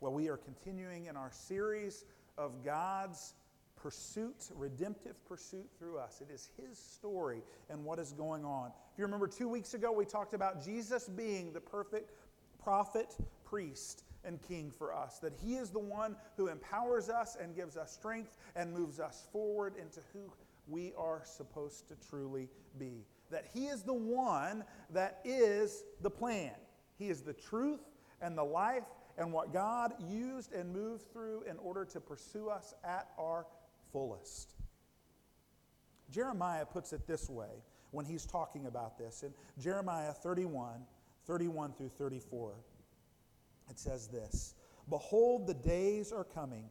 Well, we are continuing in our series of God's pursuit, redemptive pursuit through us. It is His story and what is going on. If you remember, two weeks ago, we talked about Jesus being the perfect prophet, priest, and king for us. That He is the one who empowers us and gives us strength and moves us forward into who we are supposed to truly be. That He is the one that is the plan. He is the truth and the life and what God used and moved through in order to pursue us at our fullest. Jeremiah puts it this way when he's talking about this. In Jeremiah 31, 31 through 34, it says this Behold, the days are coming,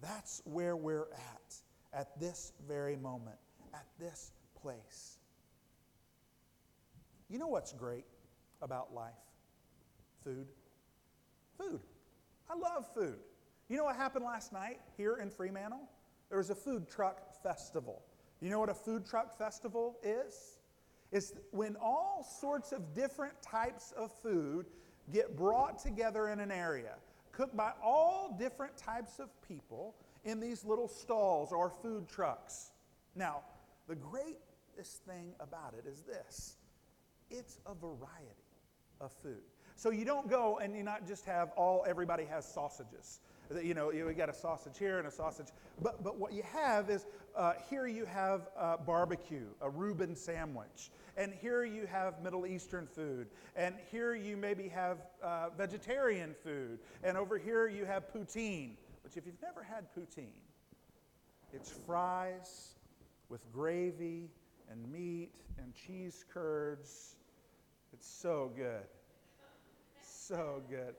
That's where we're at, at this very moment, at this place. You know what's great about life? Food. Food. I love food. You know what happened last night here in Fremantle? There was a food truck festival. You know what a food truck festival is? It's when all sorts of different types of food get brought together in an area, cooked by all different types of people in these little stalls or food trucks. Now, the greatest thing about it is this it's a variety of food. So you don't go and you not just have all, everybody has sausages. You know, you got a sausage here and a sausage. But, but what you have is uh, here you have uh, barbecue, a Reuben sandwich. And here you have Middle Eastern food. And here you maybe have uh, vegetarian food. And over here you have poutine, which if you've never had poutine, it's fries with gravy and meat and cheese curds. It's so good. So good.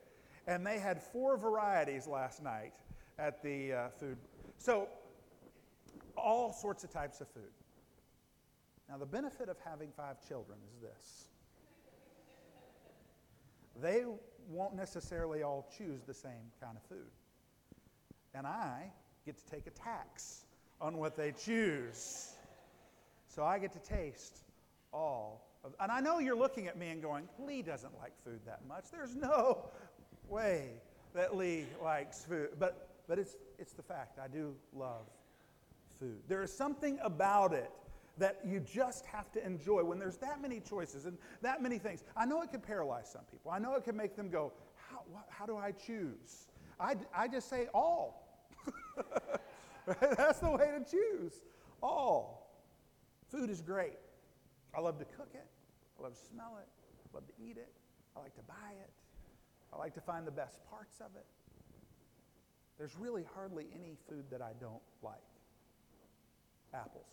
And they had four varieties last night at the uh, food. So, all sorts of types of food. Now, the benefit of having five children is this they won't necessarily all choose the same kind of food. And I get to take a tax on what they choose. So I get to taste all of, and I know you're looking at me and going, Lee doesn't like food that much. There's no way that Lee likes food. But, but it's, it's the fact. I do love food. There is something about it that you just have to enjoy when there's that many choices and that many things. I know it can paralyze some people. I know it can make them go, How, how do I choose? I, I just say all. That's the way to choose. All. Food is great. I love to cook it. I love to smell it. I love to eat it. I like to buy it. I like to find the best parts of it. There's really hardly any food that I don't like. Apples,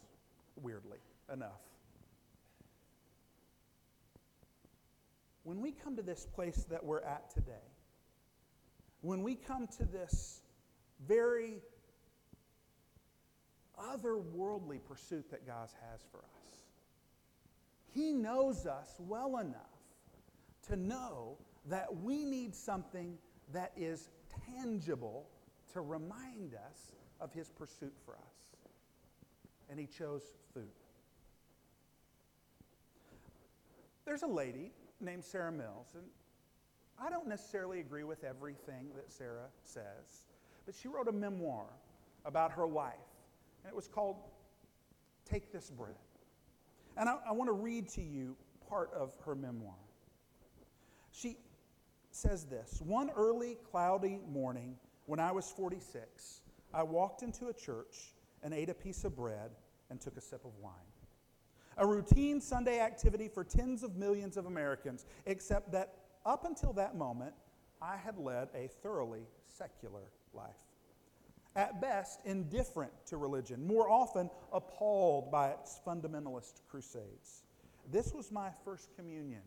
weirdly enough. When we come to this place that we're at today, when we come to this very otherworldly pursuit that God has for us, He knows us well enough to know that we need something that is tangible to remind us of his pursuit for us. And he chose food. There's a lady named Sara Miles, and I don't necessarily agree with everything that Sara says, but she wrote a memoir about her life, and it was called Take This Bread. And I, I want to read to you part of her memoir. She, says this One early, cloudy morning when I was 46, I walked into a church and ate a piece of bread and took a sip of wine. A routine Sunday activity for tens of millions of Americans, except that up until that moment, I had led a thoroughly secular life. At best, indifferent to religion, more often appalled by its fundamentalist crusades. This was my first communion,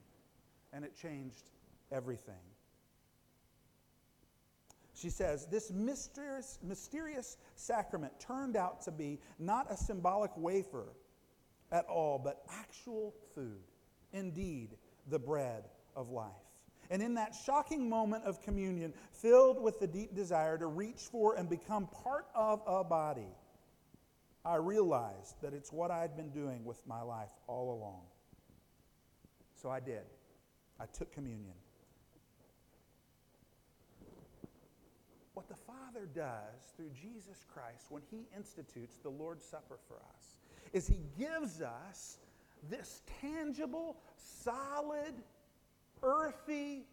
and it changed everything. She says, This mysterious, mysterious sacrament turned out to be not a symbolic wafer at all, but actual food. Indeed, the bread of life. And in that shocking moment of communion, filled with the deep desire to reach for and become part of a body, I realized that it's what I had been doing with my life all along. So I did. I took communion. What the Father does through Jesus Christ when He institutes the Lord's Supper for us is He gives us this tangible, solid, earthy,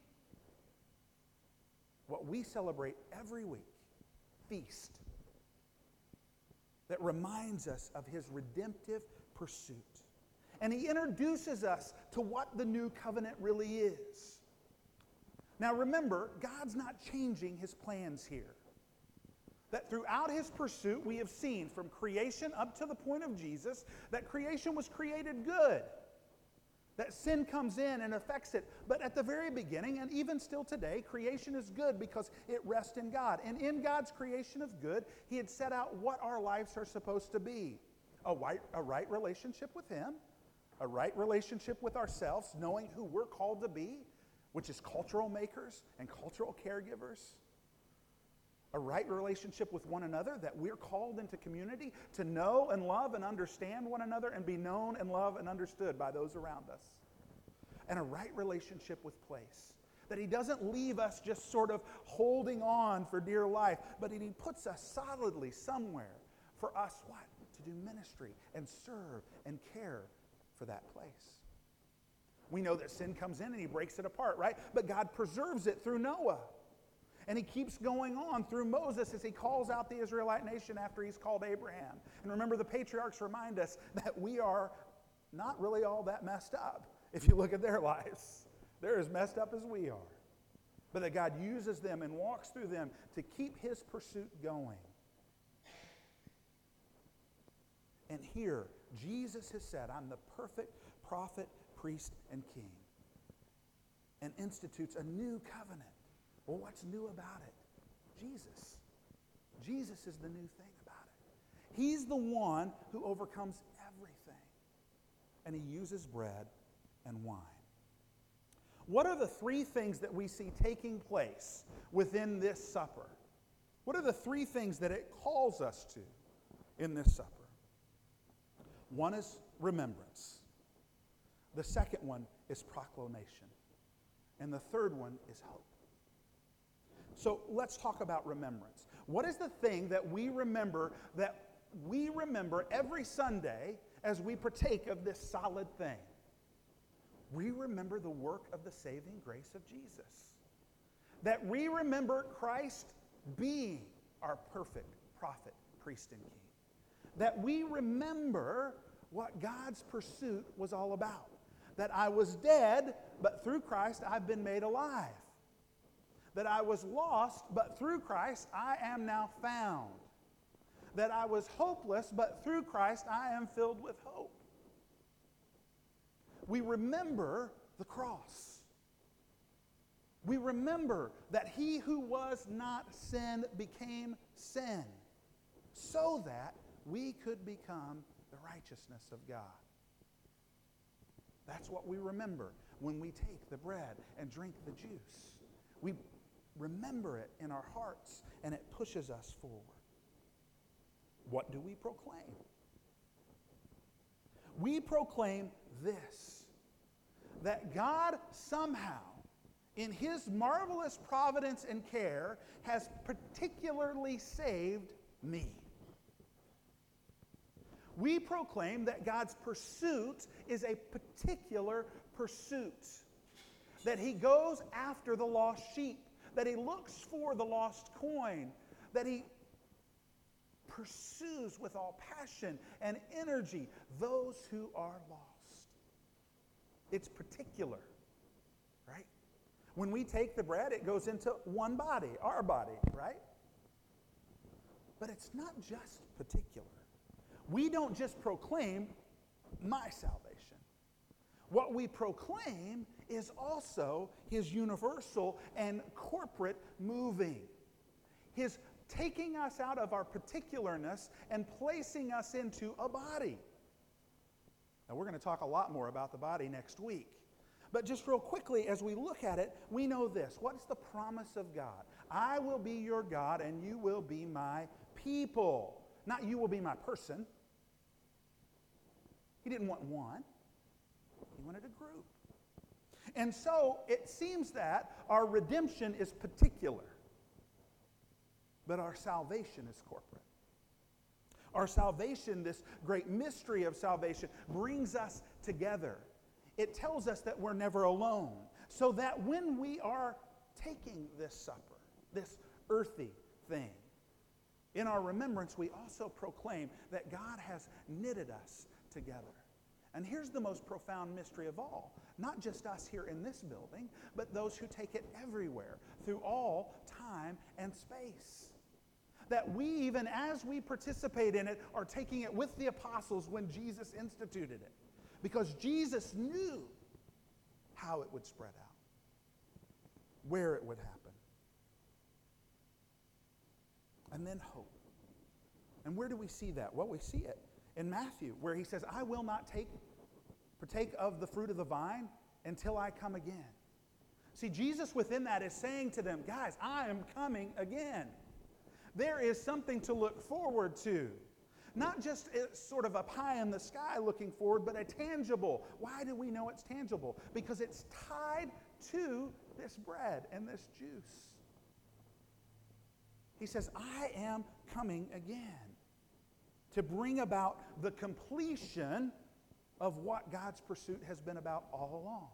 what we celebrate every week feast that reminds us of his redemptive pursuit. And he introduces us to what the new covenant really is. Now remember, God's not changing his plans here. That throughout his pursuit, we have seen from creation up to the point of Jesus that creation was created good that sin comes in and affects it. But at the very beginning, and even still today, creation is good because it rests in God. And in God's creation of good, He had set out what our lives are supposed to be a right, a right relationship with Him, a right relationship with ourselves, knowing who we're called to be, which is cultural makers and cultural caregivers. A right relationship with one another, that we're called into community to know and love and understand one another and be known and loved and understood by those around us. And a right relationship with place. That He doesn't leave us just sort of holding on for dear life, but He puts us solidly somewhere for us what? To do ministry and serve and care for that place. We know that sin comes in and He breaks it apart, right? But God preserves it through Noah. And he keeps going on through Moses as he calls out the Israelite nation after he's called Abraham. And remember, the patriarchs remind us that we are not really all that messed up if you look at their lives. They're as messed up as we are. But that God uses them and walks through them to keep his pursuit going. And here, Jesus has said, I'm the perfect prophet, priest, and king, and institutes a new covenant well, what's new about it? Jesus. Jesus is the new thing about it. He's the one who overcomes everything. And he uses bread and wine. What are the three things that we see taking place within this supper? What are the three things that it calls us to in this supper? One is remembrance. The second one is proclamation. And the third one is hope. So let's talk about remembrance. What is the thing that we remember that we remember every Sunday as we partake of this solid thing? We remember the work of the saving grace of Jesus. That we remember Christ being our perfect prophet, priest, and king. That we remember what God's pursuit was all about. That I was dead, but through Christ I've been made alive that I was lost, but through Christ I am now found. That I was hopeless, but through Christ I am filled with hope. We remember the cross. We remember that he who was not sin became sin so that we could become the righteousness of God. That's what we remember when we take the bread and drink the juice. We remember it in our hearts and it pushes us forward. What do we proclaim? We proclaim this that God somehow, in His marvelous providence and care, has particularly saved me. We proclaim that God's pursuit is a particular pursuit, that He goes after the lost sheep that he looks for the lost coin, that he pursues with all passion and energy those who are lost. It's particular, right? When we take the bread, it goes into one body, our body, right? But it's not just particular. We don't just proclaim my salvation. What we proclaim is also his universal and corporate moving. His taking us out of our particularness and placing us into a body. Now, we're going to talk a lot more about the body next week. But just real quickly, as we look at it, we know this. What's the promise of God? I will be your God and you will be my people. Not you will be my person. He didn't want one, he wanted a group. And so it seems that our redemption is particular, but our salvation is corporate. Our salvation, this great mystery of salvation, brings us together. It tells us that we're never alone, so that when we are taking this supper, this earthy thing, in our remembrance, we also proclaim that God has knitted us together. And here's the most profound mystery of all not just us here in this building, but those who take it everywhere through all time and space. That we, even as we participate in it, are taking it with the apostles when Jesus instituted it. Because Jesus knew how it would spread out, where it would happen. And then hope. And where do we see that? Well, we see it in Matthew, where he says, I will not take, partake of the fruit of the vine until I come again. See, Jesus within that is saying to them, guys, I am coming again. There is something to look forward to. Not just sort of a pie in the sky looking forward, but a tangible. Why do we know it's tangible? Because it's tied to this bread and this juice. He says, I am coming again to bring about the completion of what God's pursuit has been about all along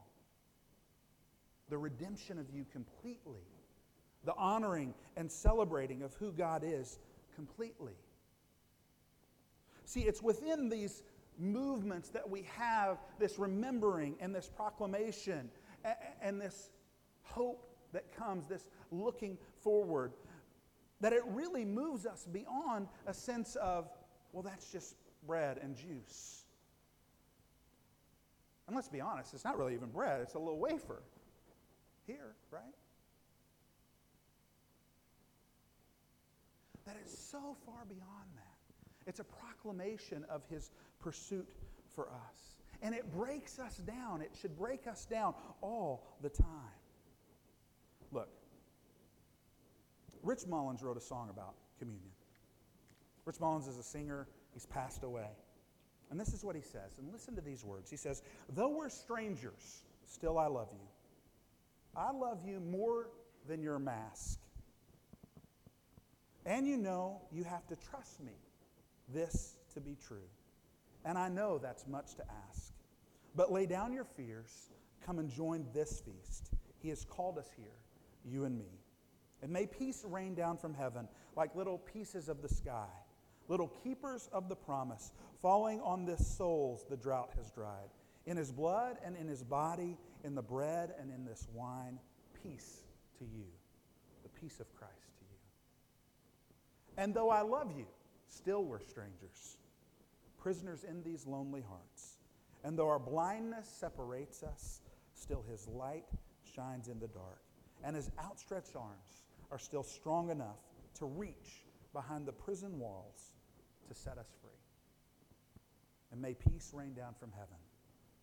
the redemption of you completely, the honoring and celebrating of who God is completely. See, it's within these movements that we have this remembering and this proclamation and this hope that comes, this looking forward, that it really moves us beyond a sense of well, that's just bread and juice. And let's be honest, it's not really even bread, it's a little wafer. Here, right? That is so far beyond that. It's a proclamation of his pursuit for us. And it breaks us down. It should break us down all the time. Look, Rich Mullins wrote a song about communion. Rich Mullins is a singer, he's passed away. And this is what he says. And listen to these words. He says, Though we're strangers, still I love you. I love you more than your mask. And you know you have to trust me, this to be true. And I know that's much to ask. But lay down your fears, come and join this feast. He has called us here, you and me. And may peace rain down from heaven like little pieces of the sky little keepers of the promise, falling on this souls the drought has dried. In his blood and in his body, in the bread and in this wine, peace to you, the peace of Christ to you. And though I love you, still we're strangers, prisoners in these lonely hearts. And though our blindness separates us, still his light shines in the dark. And his outstretched arms are still strong enough to reach behind the prison walls to set us free. And may peace rain down from heaven,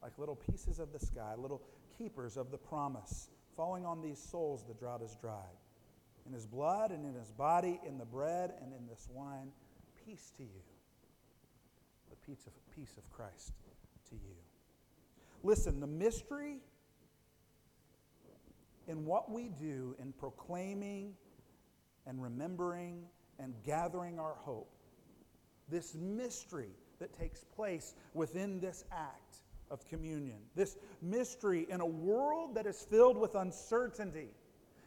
like little pieces of the sky, little keepers of the promise, falling on these souls the drought has dried. In his blood and in his body, in the bread and in this wine, peace to you. The peace of, peace of Christ to you. Listen, the mystery in what we do in proclaiming and remembering and gathering our hope. This mystery that takes place within this act of communion. This mystery in a world that is filled with uncertainty,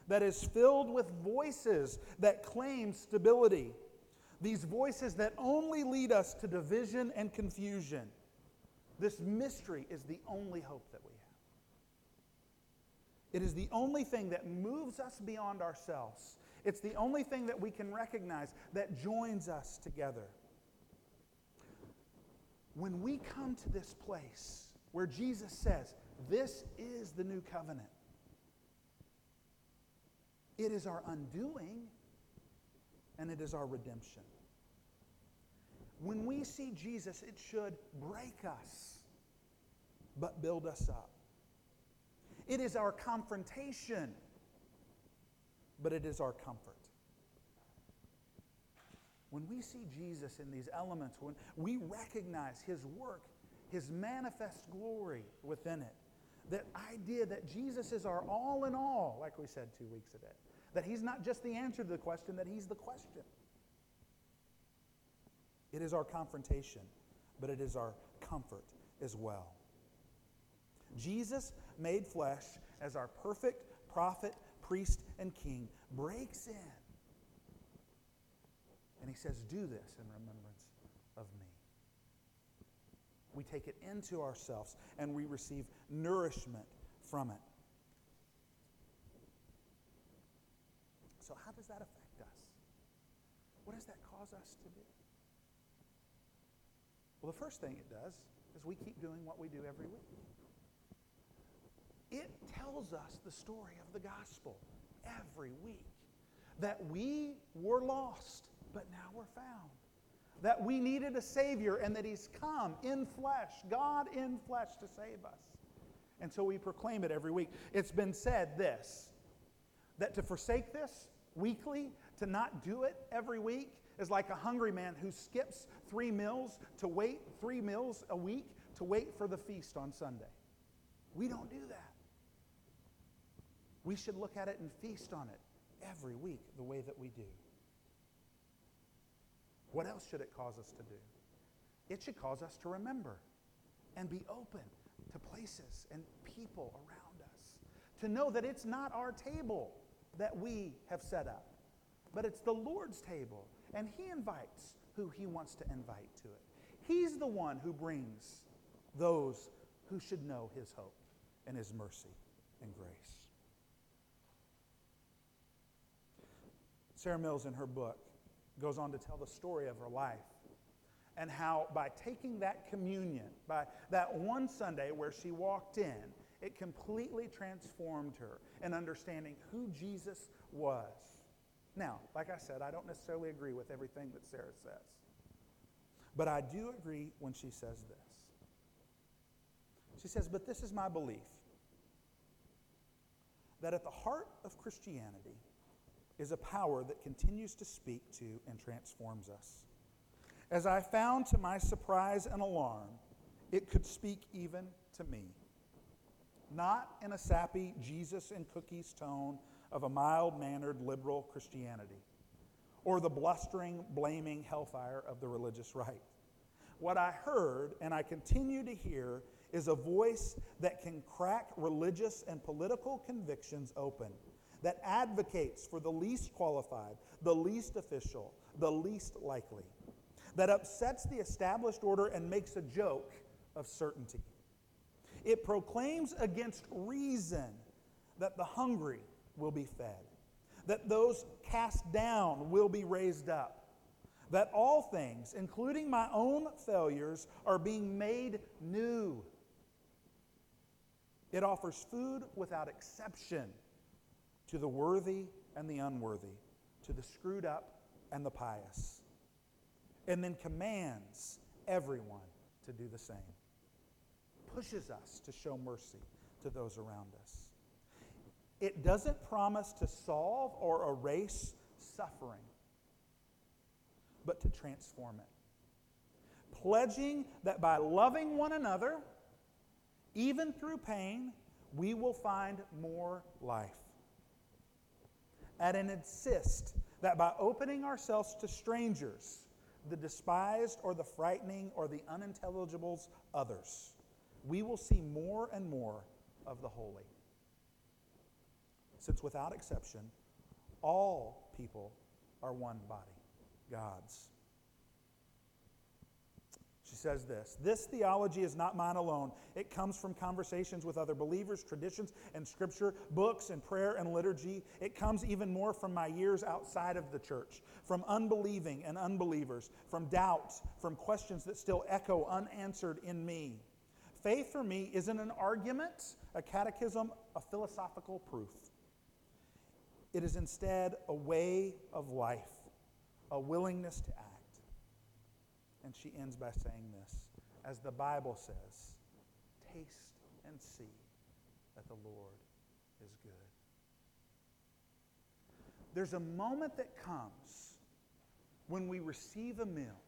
that is filled with voices that claim stability. These voices that only lead us to division and confusion. This mystery is the only hope that we have. It is the only thing that moves us beyond ourselves it's the only thing that we can recognize that joins us together. When we come to this place where Jesus says, This is the new covenant, it is our undoing, and it is our redemption. When we see Jesus, it should break us, but build us up. It is our confrontation, but it is our comfort. When we see Jesus in these elements, when we recognize his work, his manifest glory within it, that idea that Jesus is our all in all, like we said two weeks ago, that he's not just the answer to the question, that he's the question. It is our confrontation, but it is our comfort as well. Jesus, made flesh as our perfect prophet, priest, and king, breaks in and he says, Do this in remembrance of me. We take it into ourselves and we receive nourishment from it. So, how does that affect us? What does that cause us to do? Well, the first thing it does is we keep doing what we do every week. It tells us the story of the gospel every week that we were lost but now we're found. That we needed a Savior and that He's come in flesh, God in flesh, to save us. And so we proclaim it every week. It's been said this that to forsake this weekly, to not do it every week, is like a hungry man who skips three meals to wait three meals a week to wait for the feast on Sunday. We don't do that. We should look at it and feast on it every week the way that we do. What else should it cause us to do? It should cause us to remember and be open to places and people around us. To know that it's not our table that we have set up, but it's the Lord's table. And He invites who He wants to invite to it. He's the one who brings those who should know His hope and His mercy and grace. Sara Miles, in her book, goes on to tell the story of her life and how by taking that communion, by that one Sunday where she walked in, it completely transformed her in understanding who Jesus was. Now, like I said, I don't necessarily agree with everything that Sara says. But I do agree when she says this. She says, But this is my belief that at the heart of Christianity is a power that continues to speak to and transforms us. As I found to my surprise and alarm, it could speak even to me. Not in a sappy Jesus and cookies tone of a mild mannered liberal Christianity or the blustering, blaming hellfire of the religious right. What I heard and I continue to hear is a voice that can crack religious and political convictions open that advocates for the least qualified, the least official, the least likely, that upsets the established order and makes a joke of certainty. It proclaims against reason that the hungry will be fed, that those cast down will be raised up, that all things, including my own failures, are being made new. It offers food without exception to the worthy and the unworthy, to the screwed up and the pious, and then commands everyone to do the same. Pushes us to show mercy to those around us. It doesn't promise to solve or erase suffering, but to transform it. Pledging that by loving one another, even through pain, we will find more life and insist that by opening ourselves to strangers, the despised or the frightening or the unintelligibles others, we will see more and more of the holy. Since without exception, all people are one body, God's. Says this This theology is not mine alone. It comes from conversations with other believers, traditions and scripture, books and prayer and liturgy. It comes even more from my years outside of the church, from unbelieving and unbelievers, from doubts, from questions that still echo unanswered in me. Faith for me isn't an argument, a catechism, a philosophical proof. It is instead a way of life, a willingness to act. And she ends by saying this as the Bible says, taste and see that the Lord is good. There's a moment that comes when we receive a meal,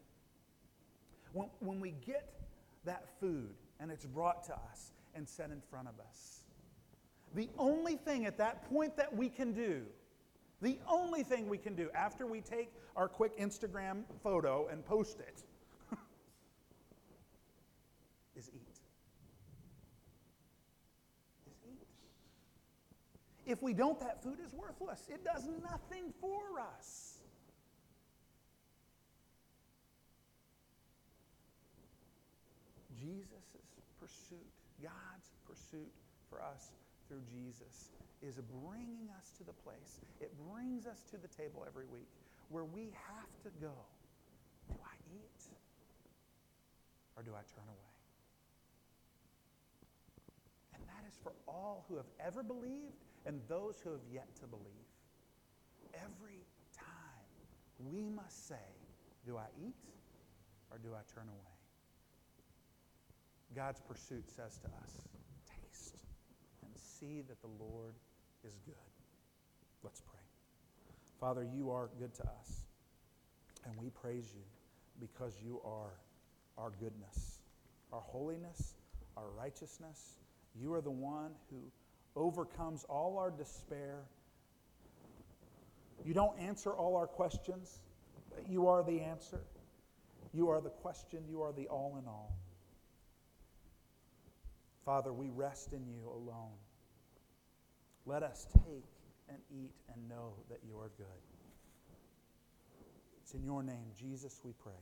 when, when we get that food and it's brought to us and set in front of us. The only thing at that point that we can do, the only thing we can do after we take our quick Instagram photo and post it, is eat. Is eat. If we don't, that food is worthless. It does nothing for us. Jesus' pursuit, God's pursuit for us through Jesus, is bringing us to the place, it brings us to the table every week where we have to go. Do I eat or do I turn away? And that is for all who have ever believed and those who have yet to believe. Every time we must say, Do I eat or do I turn away? God's pursuit says to us, Taste and see that the Lord is good. Let's pray. Father, you are good to us, and we praise you because you are our goodness, our holiness, our righteousness. You are the one who overcomes all our despair. You don't answer all our questions, but you are the answer. You are the question. You are the all in all. Father, we rest in you alone. Let us take and eat and know that you are good. It's in your name, Jesus, we pray.